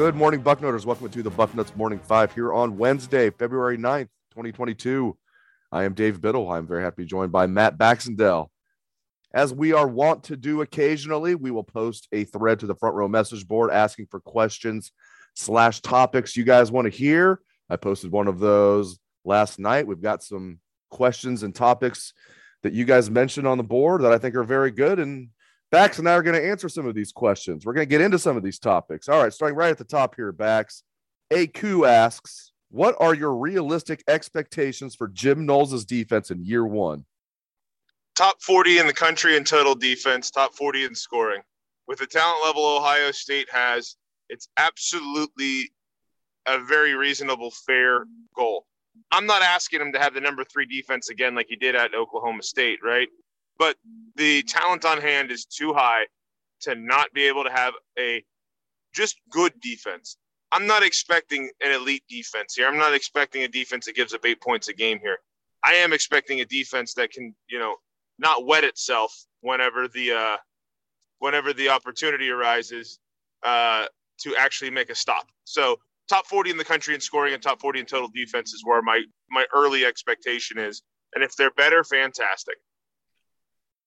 Good morning, Bucknoters. Welcome to the Bucknuts Morning Five here on Wednesday, February 9th, 2022. I am Dave Biddle. I'm very happy to be joined by Matt Baxendale. As we are wont to do occasionally, we will post a thread to the front row message board asking for questions slash topics you guys want to hear. I posted one of those last night. We've got some questions and topics that you guys mentioned on the board that I think are very good. And Bax and I are going to answer some of these questions. We're going to get into some of these topics. All right, starting right at the top here, Bax. AQ asks, what are your realistic expectations for Jim Knowles' defense in year one? Top 40 in the country in total defense, top 40 in scoring. With the talent level Ohio State has, it's absolutely a very reasonable, fair goal. I'm not asking him to have the number three defense again like he did at Oklahoma State, right? But the talent on hand is too high to not be able to have a just good defense. I'm not expecting an elite defense here. I'm not expecting a defense that gives up eight points a game here. I am expecting a defense that can, you know, not wet itself whenever the uh, whenever the opportunity arises uh, to actually make a stop. So top 40 in the country in scoring and top 40 in total defense is where my my early expectation is. And if they're better, fantastic.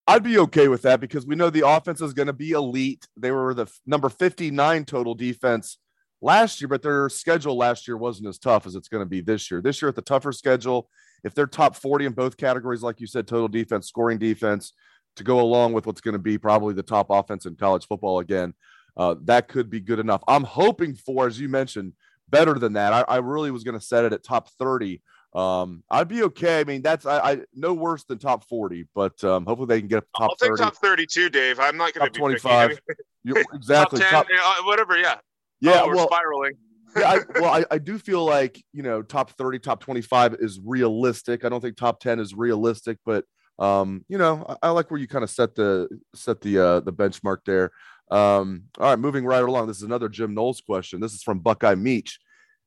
I'd be okay with that because we know the offense is going to be elite. They were the number 59 total defense last year, but their schedule last year wasn't as tough as it's going to be this year. This year, at the tougher schedule, if they're top 40 in both categories, like you said, total defense, scoring defense, to go along with what's going to be probably the top offense in college football again, uh, that could be good enough. I'm hoping for, as you mentioned, better than that. I, I really was going to set it at top 30 um, I'd be okay. I mean, that's I, I no worse than top 40, but um, hopefully they can get top I'll take 30. top 32, Dave. I'm not going to be 25. exactly. top 10, top, whatever. Yeah. Yeah. Oh, we're well, spiraling. yeah. I, well, I, I do feel like, you know, top 30, top 25 is realistic. I don't think top 10 is realistic, but um, you know, I, I like where you kind of set the set the uh the benchmark there. Um, all right, moving right along. This is another Jim Knowles question. This is from Buckeye Meach.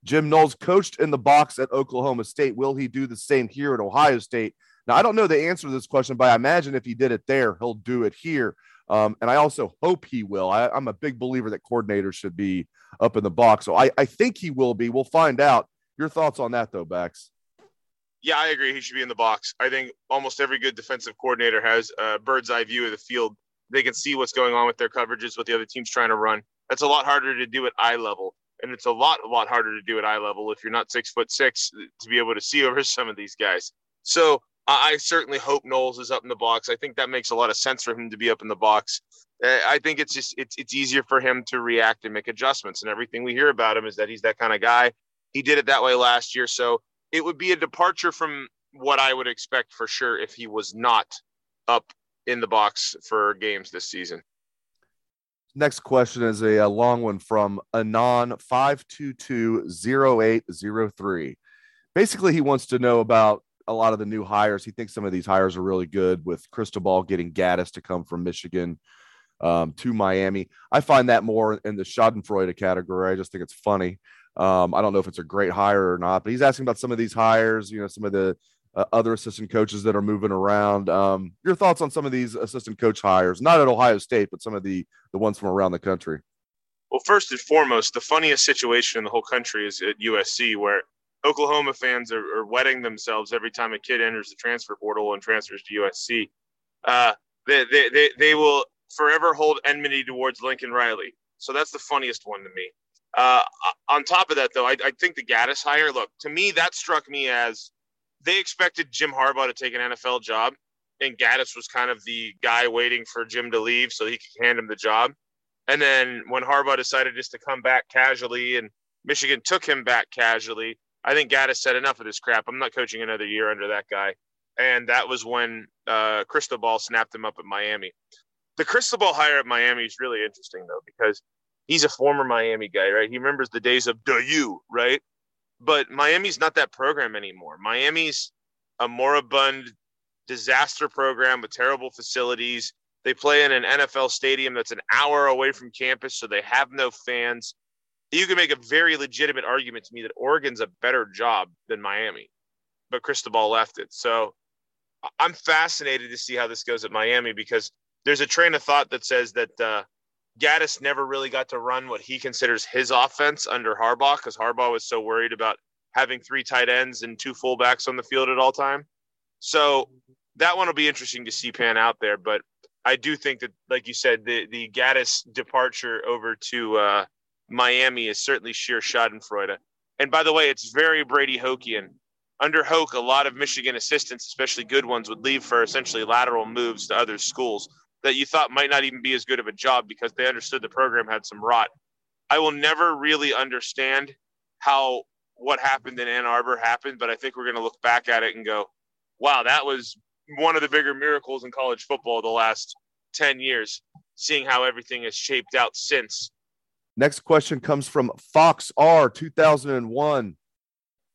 Jim Knowles coached in the box at Oklahoma State. Will he do the same here at Ohio State? Now, I don't know the answer to this question, but I imagine if he did it there, he'll do it here. Um, and I also hope he will. I, am a big believer that coordinators should be up in the box. So I, I think he will be. We'll find out. Your thoughts on that, though, Bax? Yeah, I agree. He should be in the box. I think almost every good defensive coordinator has a bird's eye view of the field. They can see what's going on with their coverages, what the other team's trying to run. That's a lot harder to do at eye level and it's a lot a lot harder to do at eye level if you're not six foot six to be able to see over some of these guys. So I certainly hope Knowles is up in the box. I think that makes a lot of sense for him to be up in the box. I think it's just it's it's easier for him to react and make adjustments. And everything we hear about him is that he's that kind of guy. He did it that way last year, so it would be a departure from what I would expect for sure if he was not up in the box for games this season next question is a, a long one from Anon five two two zero eight zero three. Basically, he wants to know about a lot of the new hires. He thinks some of these hires are really good with Cristobal getting Gattis to come from Michigan um, to Miami. I find that more in the Schadenfreude category. I just think it's funny. Um, I don't know if it's a great hire or not, but he's asking about some of these hires, you know, some of the uh, other assistant coaches that are moving around. Um, your thoughts on some of these assistant coach hires, not at Ohio State, but some of the the ones from around the country. Well, first and foremost, the funniest situation in the whole country is at USC, where Oklahoma fans are, are wetting themselves every time a kid enters the transfer portal and transfers to USC. Uh, they, they, they, they will forever hold enmity towards Lincoln Riley. So that's the funniest one to me. Uh, on top of that, though, I, I think the Gattis hire, look, to me, that struck me as they expected Jim Harbaugh to take an NFL job, and Gattis was kind of the guy waiting for Jim to leave so he could hand him the job. And then when Harbaugh decided just to come back casually and Michigan took him back casually, I think Gattis said enough of this crap. I'm not coaching another year under that guy. And that was when uh, Cristobal snapped him up at Miami. The Cristobal hire at Miami is really interesting, though, because he's a former Miami guy, right? He remembers the days of the U, right? But Miami's not that program anymore. Miami's a moribund disaster program with terrible facilities. They play in an NFL stadium that's an hour away from campus, so they have no fans. You can make a very legitimate argument to me that Oregon's a better job than Miami, but Cristobal left it. So I'm fascinated to see how this goes at Miami because there's a train of thought that says that uh, Gattis never really got to run what he considers his offense under Harbaugh because Harbaugh was so worried about having three tight ends and two fullbacks on the field at all time. So that one will be interesting to see pan out there. But I do think that, like you said, the the Gattis departure over to uh, Miami is certainly sheer Schadenfreude. And by the way, it's very Brady Hokian. Under Hoke, a lot of Michigan assistants, especially good ones, would leave for essentially lateral moves to other schools that you thought might not even be as good of a job because they understood the program had some rot. I will never really understand how what happened in Ann Arbor happened, but I think we're going to look back at it and go, wow, that was one of the bigger miracles in college football the last 10 years, seeing how everything has shaped out since. Next question comes from Fox R 2001.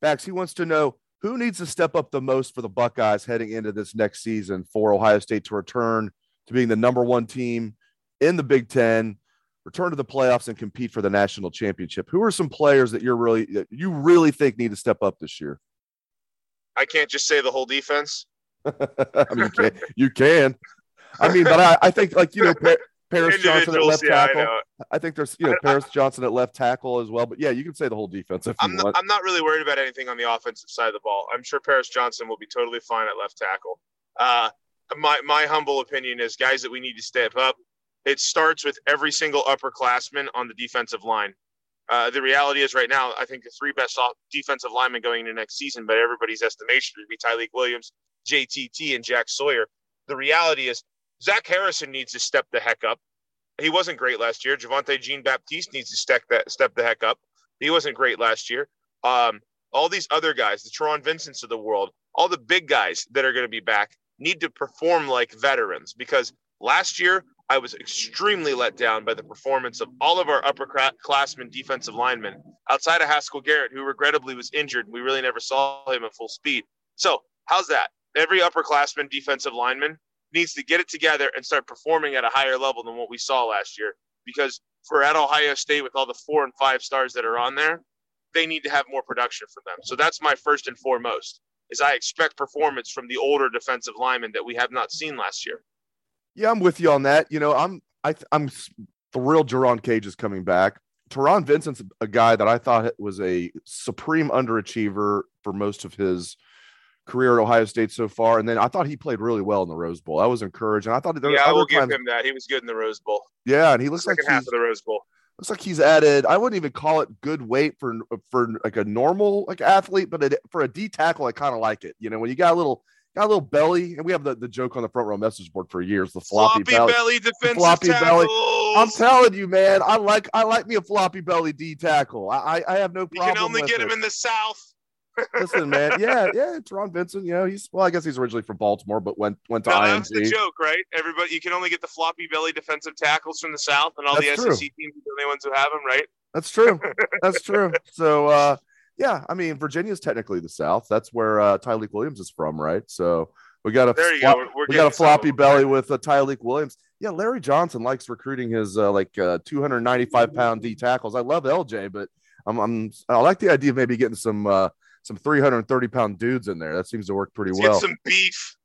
Bax, he wants to know who needs to step up the most for the Buckeyes heading into this next season for Ohio State to return to being the number one team in the Big Ten, return to the playoffs, and compete for the national championship. Who are some players that you're really that you really think need to step up this year? I can't just say the whole defense. I mean, you can. You can. I mean, but I, I think like you know Paris Johnson at left yeah, tackle. I, I, think there's you know I, Paris Johnson at left tackle as well. But yeah, you can say the whole defense if I'm you not, want. I'm not really worried about anything on the offensive side of the ball. I'm sure Paris Johnson will be totally fine at left tackle. Uh, my my humble opinion is guys that we need to step up. It starts with every single upperclassman on the defensive line. Uh, the reality is, right now, I think the three best defensive linemen going into next season, but everybody's estimation, would be Tyleik Williams, JTT, and Jack Sawyer. The reality is, Zach Harrison needs to step the heck up. He wasn't great last year. Javontae Jean Baptiste needs to step that step the heck up. He wasn't great last year. Um, all these other guys, the Taron Vincents of the world, all the big guys that are going to be back, need to perform like veterans because last year I was extremely let down by the performance of all of our upperclassmen defensive linemen outside of Haskell Garrett, who regrettably was injured. We really never saw him at full speed. So, how's that? Every upperclassman defensive lineman needs to get it together and start performing at a higher level than what we saw last year. Because for at Ohio State, with all the four and five stars that are on there, they need to have more production from them. So that's my first and foremost is I expect performance from the older defensive linemen that we have not seen last year. Yeah, I'm with you on that. You know, I'm I, I'm thrilled Jerron Cage is coming back. Taron Vincent's a guy that I thought was a supreme underachiever for most of his career at Ohio State so far, and then I thought he played really well in the Rose Bowl. I was encouraged, and I thought there yeah, I will times, give him that. He was good in the Rose Bowl. Yeah, and he looks Second like half of the Rose Bowl looks like he's added. I wouldn't even call it good weight for for like a normal like athlete, but it, for a D tackle, I kind of like it. You know, when you got a little got a little belly, and we have the, the joke on the front row message board for years: the floppy, floppy belly, belly defensive floppy tackles. belly. I'm telling you, man, I like I like me a floppy belly D tackle. I I, I have no problem. You can only get it. him in the South. Listen, man. Yeah, yeah. It's Ron Vincent. You know, he's well. I guess he's originally from Baltimore, but went went to no, That's the joke, right? Everybody, you can only get the floppy belly defensive tackles from the South, and all that's the true. SEC teams are the only ones who have them, right? That's true. That's true. So, uh, yeah, I mean, Virginia's technically the South. That's where uh, Tyleik Williams is from, right? So we got a there you flop, go. We're got a floppy belly with uh, Tyleik Williams. Yeah, Larry Johnson likes recruiting his uh, like uh, 295 pound D tackles. I love LJ, but I'm, I'm I like the idea of maybe getting some uh, some 330 pound dudes in there. That seems to work pretty Let's well. Get some beef.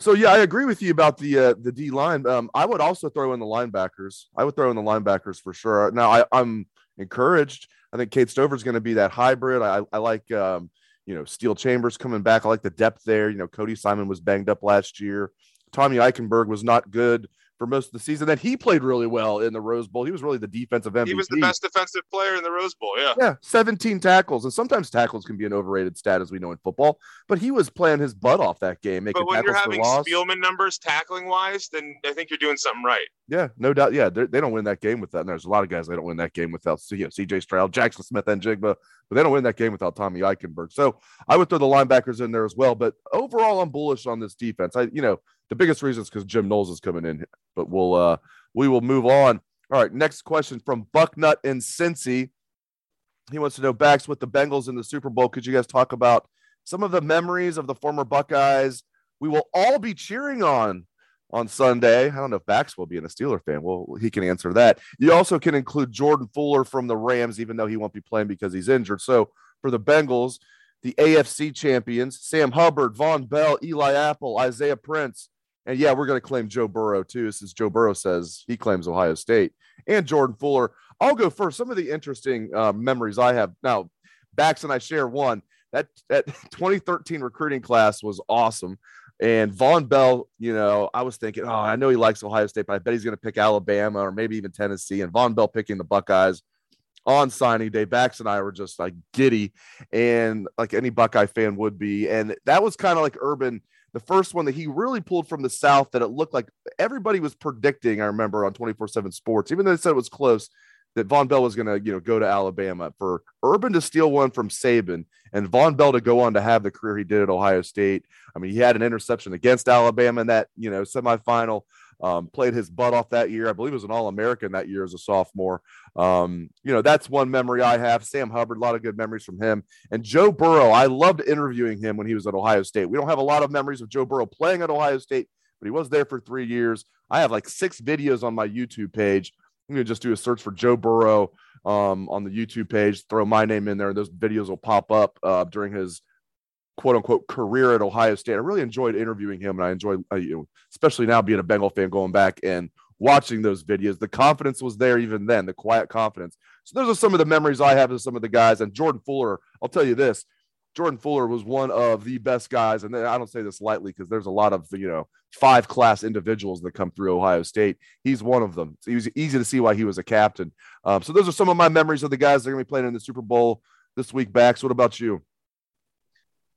So yeah, I agree with you about the uh, the D line. Um, I would also throw in the linebackers. I would throw in the linebackers for sure. Now I, I'm encouraged. I think Cade Stover is going to be that hybrid. I, I like um, you know Steele Chambers coming back. I like the depth there. You know Cody Simon was banged up last year. Tommy Eichenberg was not good for most of the season. Then he played really well in the Rose Bowl. He was really the defensive MVP. He was the best defensive player in the Rose Bowl. Yeah. Yeah. 17 tackles. And sometimes tackles can be an overrated stat, as we know in football. But he was playing his butt off that game. Making but when you're having Spielman numbers tackling wise, then I think you're doing something right. Yeah, no doubt. Yeah, they don't win that game without. And there's a lot of guys they don't win that game without. You know, CJ Stroud, Jackson Smith-Njigba, but they don't win that game without Tommy Eichenberg. So I would throw the linebackers in there as well. But overall, I'm bullish on this defense. I, you know, the biggest reason is because Jim Knowles is coming in. But we'll uh we will move on. All right, next question from Bucknut and Cincy. He wants to know backs with the Bengals in the Super Bowl. Could you guys talk about some of the memories of the former Buckeyes we will all be cheering on on Sunday? I don't know if Bax will be in a Steeler fan. Well, he can answer that. You also can include Jordan Fuller from the Rams, even though he won't be playing because he's injured. So for the Bengals, the AFC champions, Sam Hubbard, Vonn Bell, Eli Apple, Isaiah Prince, and yeah, we're going to claim Joe Burrow too, since Joe Burrow says he claims Ohio State and Jordan Fuller. I'll go first. Some of the interesting uh, memories I have now, Bax and I share one. That that 2013 recruiting class was awesome. And Vonn Bell, you know, I was thinking, oh, I know he likes Ohio State, but I bet he's going to pick Alabama or maybe even Tennessee. And Vonn Bell picking the Buckeyes on signing day. Bax and I were just like giddy, and like any Buckeye fan would be. And that was kind of like Urban the first one that he really pulled from the South that it looked like everybody was predicting. I remember on 24 7 Sports, even though they said it was close, that Vonn Bell was going to, you know, go to Alabama for Urban to steal one from Saban and Vonn Bell to go on to have the career he did at Ohio State. I mean, he had an interception against Alabama in that, you know, semifinal. Um, played his butt off that year. I believe he was an All American that year as a sophomore. Um, you know, that's one memory I have. Sam Hubbard, a lot of good memories from him. And Joe Burrow, I loved interviewing him when he was at Ohio State. We don't have a lot of memories of Joe Burrow playing at Ohio State, but he was there for three years. I have like six videos on my YouTube page. I'm going to just do a search for Joe Burrow um, on the YouTube page, throw my name in there, and those videos will pop up uh, during his quote unquote career at Ohio State. I really enjoyed interviewing him, and I enjoyed, uh, you know, especially now being a Bengal fan, going back and watching those videos. The confidence was there even then, the quiet confidence. So those are some of the memories I have of some of the guys. And Jordan Fuller, I'll tell you this. Jordan Fuller was one of the best guys, and I don't say this lightly because there's a lot of you know five class individuals that come through Ohio State. He's one of them. So It was easy to see why he was a captain. Um, so those are some of my memories of the guys that are going to be playing in the Super Bowl this week. Bax, what about you?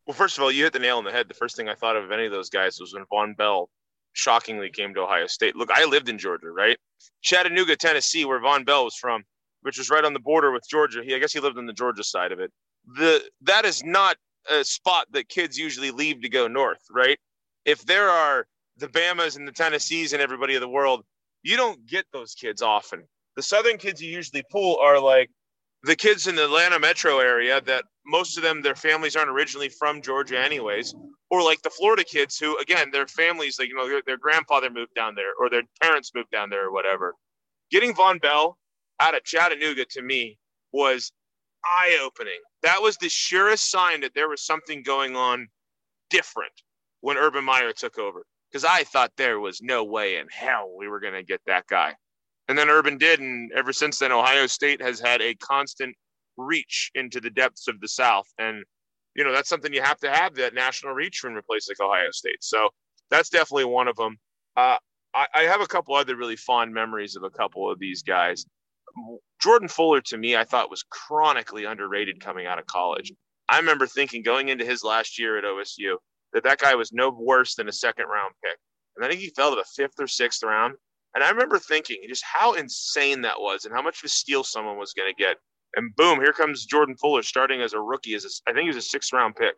Well, first of all, you hit the nail on the head. The first thing I thought of any of those guys was when Vonn Bell shockingly came to Ohio State. Look, I lived in Georgia, right? Chattanooga, Tennessee, where Vonn Bell was from, which was right on the border with Georgia. He, I guess he lived on the Georgia side of it. The that is not a spot that kids usually leave to go north, right? If there are the Bamas and the Tennessees and everybody of the world, you don't get those kids often. The Southern kids you usually pull are like the kids in the Atlanta metro area that most of them their families aren't originally from Georgia anyways or like the Florida kids who again their families like you know their, their grandfather moved down there or their parents moved down there or whatever getting Vonn Bell out of Chattanooga to me was eye opening that was the surest sign that there was something going on different when Urban Meyer took over because I thought there was no way in hell we were going to get that guy and then Urban did. And ever since then, Ohio State has had a constant reach into the depths of the South. And, you know, that's something you have to have that national reach from a place like Ohio State. So that's definitely one of them. Uh, I, I have a couple other really fond memories of a couple of these guys. Jordan Fuller, to me, I thought was chronically underrated coming out of college. I remember thinking going into his last year at OSU that that guy was no worse than a second round pick. And I think he fell to the fifth or sixth round. And I remember thinking just how insane that was and how much of a steal someone was going to get. And boom, here comes Jordan Fuller starting as a rookie. As a, I think he was a sixth round pick.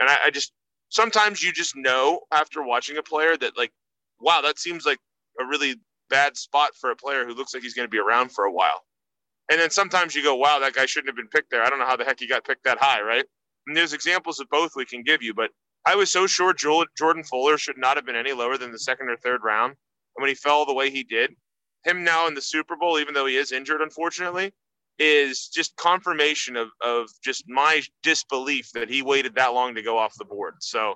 And I, I just sometimes you just know after watching a player that like, wow, that seems like a really bad spot for a player who looks like he's going to be around for a while. And then sometimes you go, wow, that guy shouldn't have been picked there. I don't know how the heck he got picked that high, right? And there's examples of both we can give you, but I was so sure Jordan Fuller should not have been any lower than the second or third round. And when he fell the way he did, him now in the Super Bowl, even though he is injured, unfortunately, is just confirmation of, of just my disbelief that he waited that long to go off the board. So,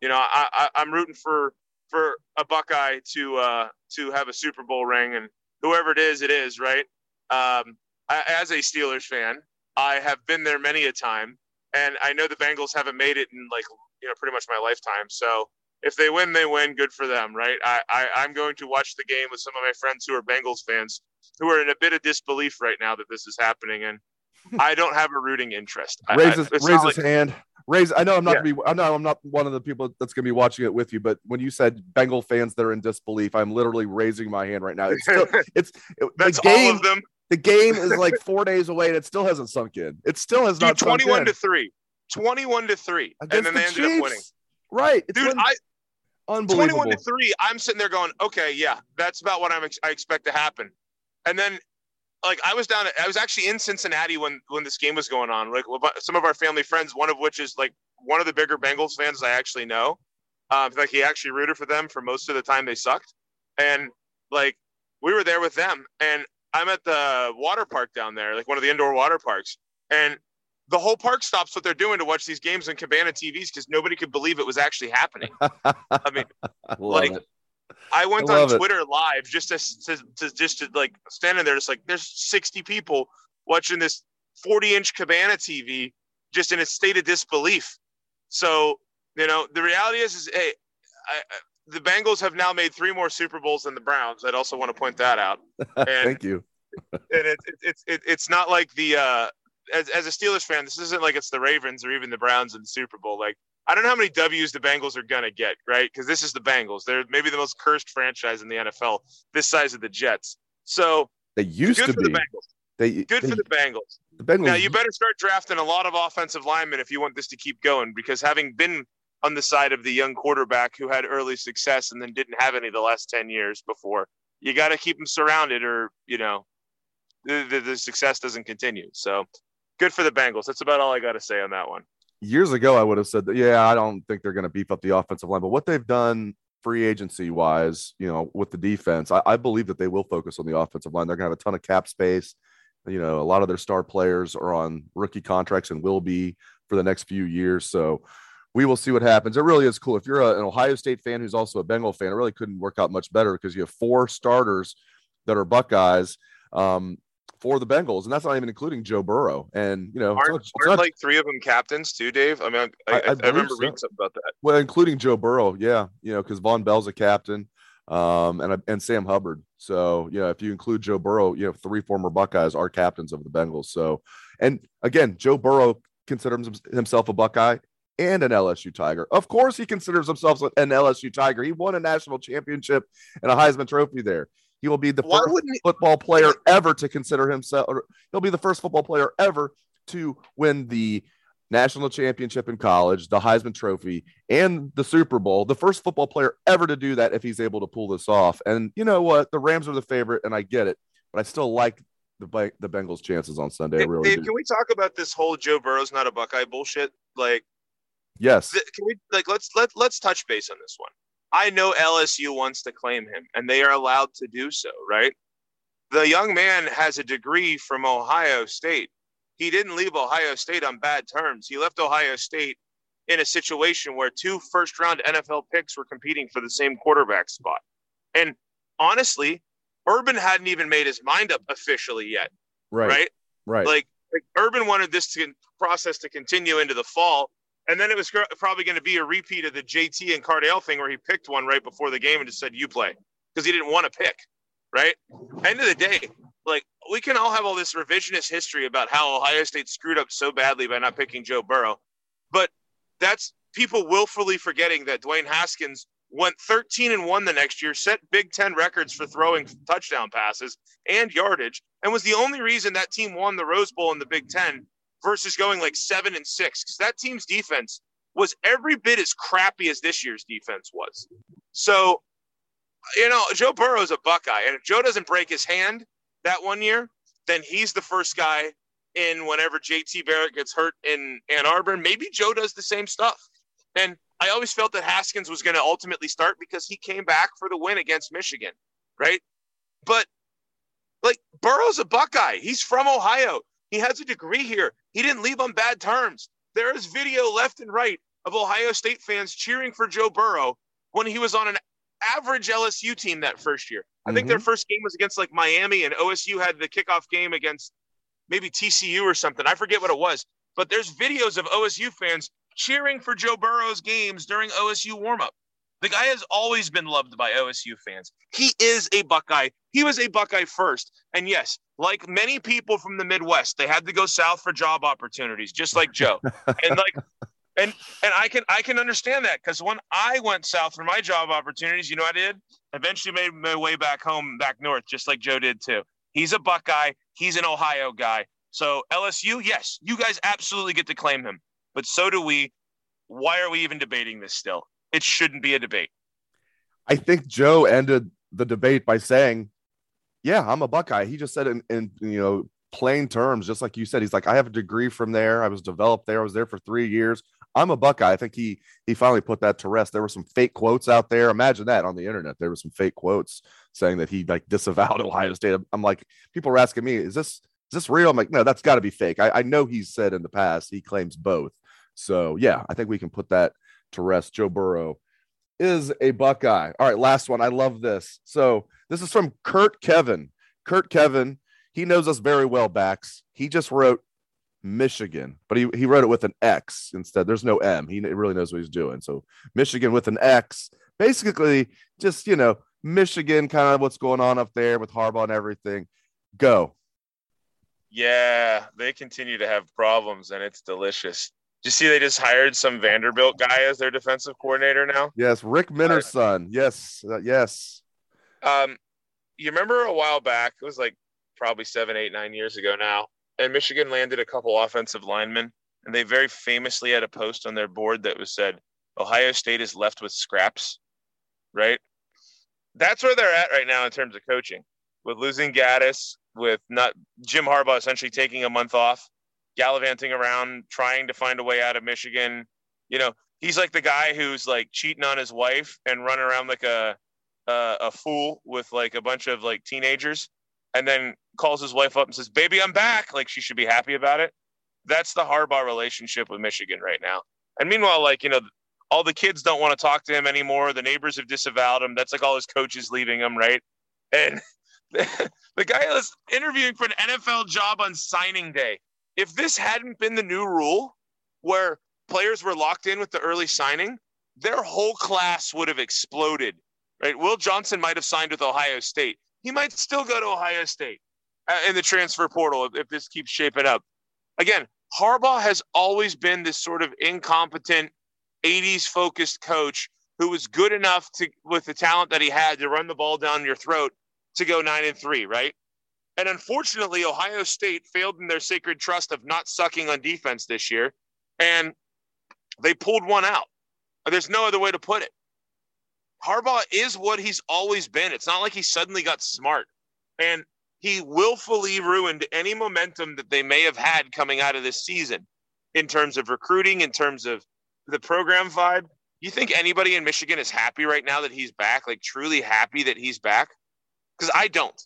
you know, I, I, am rooting for for a Buckeye to uh, to have a Super Bowl ring, and whoever it is, it is right. Um, I, as a Steelers fan, I have been there many a time, and I know the Bengals haven't made it in like you know pretty much my lifetime. So if they win, they win. Good for them, right? I, I I'm going to watch the game with some of my friends who are Bengals fans who are in a bit of disbelief right now that this is happening, and I don't have a rooting interest. Raises I, raise his like, hand. Raise. I know I'm not Yeah. gonna be. I know I'm not one of the people that's gonna be watching it with you. But when you said Bengal fans that are in disbelief, I'm literally raising my hand right now. It's still. It's it- That's the game. all of them. The game is like four days away, and it still hasn't sunk in. It still has Dude, not sunk 21 in. to three. 21 to three, and Against then they the ended up winning. Right. It's Dude, been I unbelievable. 21 to 3 i'm sitting there going okay yeah that's about what I'm ex- i expect to happen. And then like i was down i was actually in cincinnati when when this game was going on like some of our family friends one of which is like one of the bigger bengals fans i actually know. Um like he actually rooted for them for most of the time they sucked. And like we were there with them and i'm at the water park down there like one of the indoor water parks. And the whole park stops what they're doing to watch these games on cabana tvs because nobody could believe it was actually happening i mean I like, it. I went I on love it. Twitter live just to, to, to just to like standing there, just like there's 60 people watching this 40 inch Cabana TV, just in a state of disbelief. So you know the reality is, is hey, I, I- the Bengals have now made three more Super Bowls than the Browns. I'd also want to point that out, and Thank you. and it, it, it's it, it's not like the uh, as as a Steelers fan, this isn't like it's the Ravens or even the Browns in the Super Bowl. Like I don't know how many W's the Bengals are gonna get, right? Because this is the Bengals. They're maybe the most cursed franchise in the NFL, this size of the Jets. So They used good to for be. the Bengals. They Good they, for the Bengals. the Bengals. Now you better start drafting a lot of offensive linemen if you want this to keep going, because having been on the side of the young quarterback who had early success and then didn't have any the last ten years before, you got to keep them surrounded, or you know, the, the, the success doesn't continue. So, good for the Bengals. That's about all I got to say on that one. years ago, I would have said that, yeah, I don't think they're going to beef up the offensive line. But what they've done free agency wise, you know, with the defense, I, I believe that they will focus on the offensive line. They're going to have a ton of cap space. You know, a lot of their star players are on rookie contracts and will be for the next few years. So we will see what happens. It really is cool. If you're a, an Ohio State fan who's also a Bengal fan, it really couldn't work out much better because you have four starters that are Buckeyes. Um, for the Bengals, and that's not even including Joe Burrow. And you know, Aren't, not- aren't like three of them captains too, Dave? I mean, I, I- I, I I, remember so. reading something about that. Well, including Joe Burrow, yeah, you know, because Vonn Bell's a captain, um, and and Sam Hubbard. So, you know, if you include Joe Burrow, you know, three former Buckeyes are captains of the Bengals. So, and again, Joe Burrow considers himself a Buckeye and an LSU Tiger. Of course, he considers himself an LSU Tiger. He won a national championship and a Heisman Trophy there. He will be the Why first he, football player ever to consider himself or he'll be the first football player ever to win the national championship in college, the Heisman Trophy, and the Super Bowl. The first football player ever to do that if he's able to pull this off. And you know what? The Rams are the favorite, and I get it, but I still like the the Bengals' chances on Sunday. Dave, really Dave, can we talk about this whole Joe Burrow's not a Buckeye bullshit? Like, Yes, th- can we like let's let let's touch base on this one. I know LSU wants to claim him, and they are allowed to do so, right? The young man has a degree from Ohio State. He didn't leave Ohio State on bad terms. He left Ohio State in a situation where two first round NFL picks were competing for the same quarterback spot. And honestly, Urban hadn't even made his mind up officially yet, right, right? right, like, like Urban wanted this to, process to continue into the fall, and then it was probably going to be a repeat of the JT and Cardale thing where he picked one right before the game and just said you play because he didn't want to pick. Right. End of the day, like we can all have all this revisionist history about how Ohio State screwed up so badly by not picking Joe Burrow, but that's people willfully forgetting that Dwayne Haskins went 13 and 1 the next year, set Big 10 records for throwing touchdown passes and yardage, and was the only reason that team won the Rose Bowl in the Big 10 versus going like 7 and 6 cuz that team's defense was every bit as crappy as this year's defense was. So, you know, Joe Burrow's a Buckeye, and if Joe doesn't break his hand that one year, then he's the first guy in whenever JT Barrett gets hurt in Ann Arbor. Maybe Joe does the same stuff. And I always felt that Haskins was going to ultimately start because he came back for the win against Michigan, right? But like Burrow's a Buckeye. He's from Ohio. He has a degree here. He didn't leave on bad terms. There is video left and right of Ohio State fans cheering for Joe Burrow when he was on an average LSU team that first year. I think their mm-hmm. first game was against like Miami, and OSU had the kickoff game against maybe TCU or something. I forget what it was. But there's videos of OSU fans cheering for Joe Burrow's games during OSU warmup. The guy has always been loved by OSU fans. He is a Buckeye. He was a Buckeye first. And yes, like many people from the Midwest, they had to go south for job opportunities, just like Joe. and like and and I can I can understand that because when I went south for my job opportunities, you know I did eventually made my way back home, back north, just like Joe did too. He's a Buckeye. He's an Ohio guy. So LSU, yes, you guys absolutely get to claim him, but so do we. Why are we even debating this still? It shouldn't be a debate. I think Joe ended the debate by saying, "Yeah, I'm a Buckeye." He just said in, in you know plain terms, just like you said. He's like, "I have a degree from there. I was developed there. I was there for three years. I'm a Buckeye." I think he he finally put that to rest. There were some fake quotes out there. Imagine that on the internet. There were some fake quotes saying that he like disavowed Ohio State. I'm like, people are asking me, "Is this is this real?" I'm like, "No, that's got to be fake." I, I know he's said in the past he claims both. So yeah, I think we can put that to rest. Joe Burrow is a Buckeye. All right, last one. I love this. So this is from Kurt Kevin. Kurt Kevin, he knows us very well, backs. He just wrote Michigan, but he, he wrote it with an X instead. There's no M. He really knows what he's doing. So Michigan with an X, basically just, you know, Michigan, kind of what's going on up there with Harbaugh and everything. Go. Yeah, they continue to have problems and it's delicious you see they just hired some Vanderbilt guy as their defensive coordinator now? Yes, Rick Minter's son. Yes, uh, yes. Um, you remember a while back? It was like probably seven, eight, nine years ago now, and Michigan landed a couple offensive linemen, and they very famously had a post on their board that was said, "Ohio State is left with scraps." Right. That's where they're at right now in terms of coaching, with losing Gattis, with not Jim Harbaugh essentially taking a month off gallivanting around trying to find a way out of Michigan. You know, he's like the guy who's like cheating on his wife and running around like a a, a fool with like a bunch of like teenagers, and then calls his wife up and says, "Baby, I'm back." Like she should be happy about it. That's the Harbaugh relationship with Michigan right now. And meanwhile, like you know, all the kids don't want to talk to him anymore. The neighbors have disavowed him. That's like all his coaches leaving him, right? And the guy was interviewing for an NFL job on signing day if this hadn't been the new rule where players were locked in with the early signing, their whole class would have exploded. Right? Will Johnson might have signed with Ohio State. He might still go to Ohio State uh, in the transfer portal if, if this keeps shaping up. Again, Harbaugh has always been this sort of incompetent 80s focused coach who was good enough to with the talent that he had to run the ball down your throat to go 9 and 3, right? And unfortunately, Ohio State failed in their sacred trust of not sucking on defense this year. And they pulled one out. There's no other way to put it. Harbaugh is what he's always been. It's not like he suddenly got smart. And he willfully ruined any momentum that they may have had coming out of this season in terms of recruiting, in terms of the program vibe. You think anybody in Michigan is happy right now that he's back, like truly happy that he's back? Because I don't.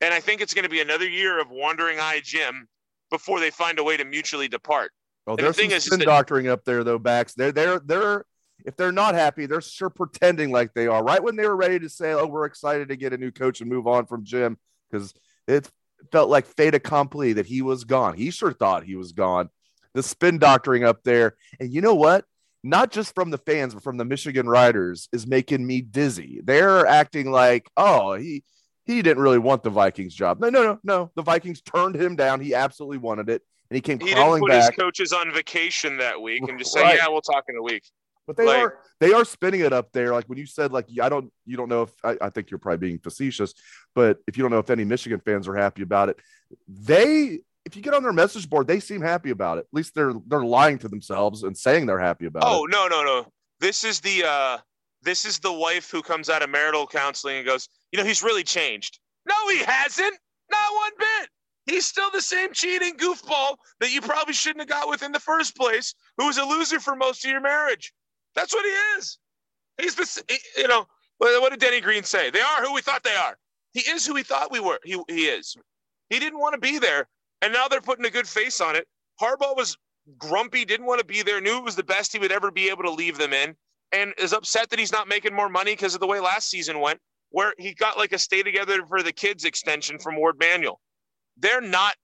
And I think it's going to be another year of wandering eye Jim before they find a way to mutually depart. Oh, there's the thing some is, spin doctoring up there though, backs. They're they're they're if they're not happy, they're sure pretending like they are. Right when they were ready to say, "Oh, we're excited to get a new coach and move on from Jim," because it felt like fait accompli that he was gone. He sure thought he was gone. The spin doctoring up there, and you know what? Not just from the fans, but from the Michigan Riders is making me dizzy. They're acting like, "Oh, he." He didn't really want the Vikings job. No, no, no, no. The Vikings turned him down. He absolutely wanted it, and he came he crawling didn't put back. His coaches on vacation that week and just say, "Yeah, we'll talk in a week." But they like, are they are spinning it up there. Like when you said, like I don't, you don't know if I, I think you're probably being facetious, but if you don't know if any Michigan fans are happy about it, they if you get on their message board, they seem happy about it. At least they're they're lying to themselves and saying they're happy about oh, it. Oh no no no! This is the uh this is the wife who comes out of marital counseling and goes, you know, he's really changed. No, he hasn't. Not one bit. He's still the same cheating goofball that you probably shouldn't have got with in the first place, who was a loser for most of your marriage. That's what he is. He's the, you know, what did Denny Green say? They are who we thought they are. He is who we thought we were. He, he is. He didn't want to be there, and now they're putting a good face on it. Harbaugh was grumpy, didn't want to be there, knew it was the best he would ever be able to leave them in, and is upset that he's not making more money because of the way last season went where he got like a stay together for the kids extension from Warde Manuel. They're not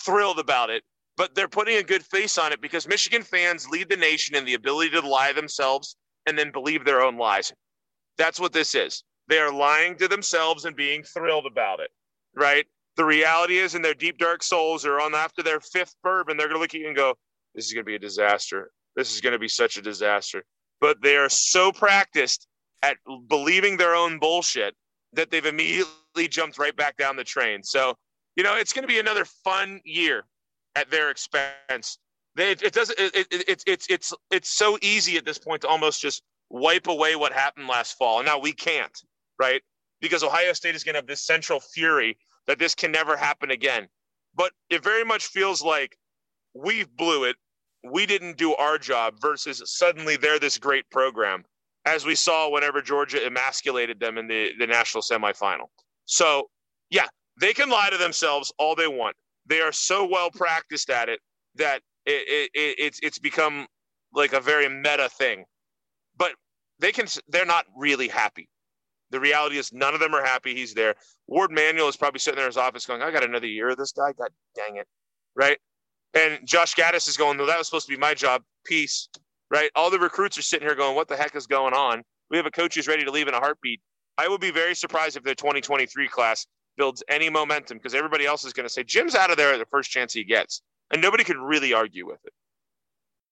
thrilled about it, but they're putting a good face on it because Michigan fans lead the nation in the ability to lie themselves and then believe their own lies. That's what this is. They are lying to themselves and being thrilled about it, right? The reality is, in their deep, dark souls, or on after their fifth bourbon, they're going to look at you and go, This is going to be a disaster. This is going to be such a disaster. But they are so practiced at believing their own bullshit that they've immediately jumped right back down the train. So, you know, it's going to be another fun year at their expense. They, it, doesn't. It, it, it's it's it's it's so easy at this point to almost just wipe away what happened last fall. Now we can't, right? Because Ohio State is going to have this central fury that this can never happen again. But it very much feels like we blew it. We didn't do our job versus suddenly they're this great program as we saw whenever Georgia emasculated them in the, the national semifinal. So, yeah, they can lie to themselves all they want. They are so well practiced at it that it, it, it's it's become like a very meta thing. But they can they're not really happy. The reality is none of them are happy he's there. Warde Manuel is probably sitting there in his office going, I got another year of this guy. God dang it. Right. And Josh Gattis is going, No, that was supposed to be my job. Peace right? All the recruits are sitting here going, what the heck is going on? We have a coach who's ready to leave in a heartbeat. I would be very surprised if the 2023 class builds any momentum because everybody else is going to say Jim's out of there the first chance he gets. And nobody could really argue with it.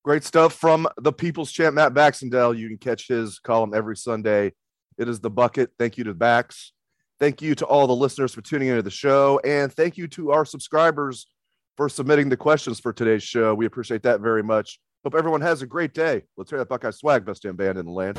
Great stuff from the People's Champ, Matt Baxendale. You can catch his column every Sunday. It is the bucket. Thank you to Bax. Thank you to all the listeners for tuning into the show. And thank you to our subscribers for submitting the questions for today's show. We appreciate that very much. Hope everyone has a great day. Let's hear that Buckeye swag, best damn band in the land.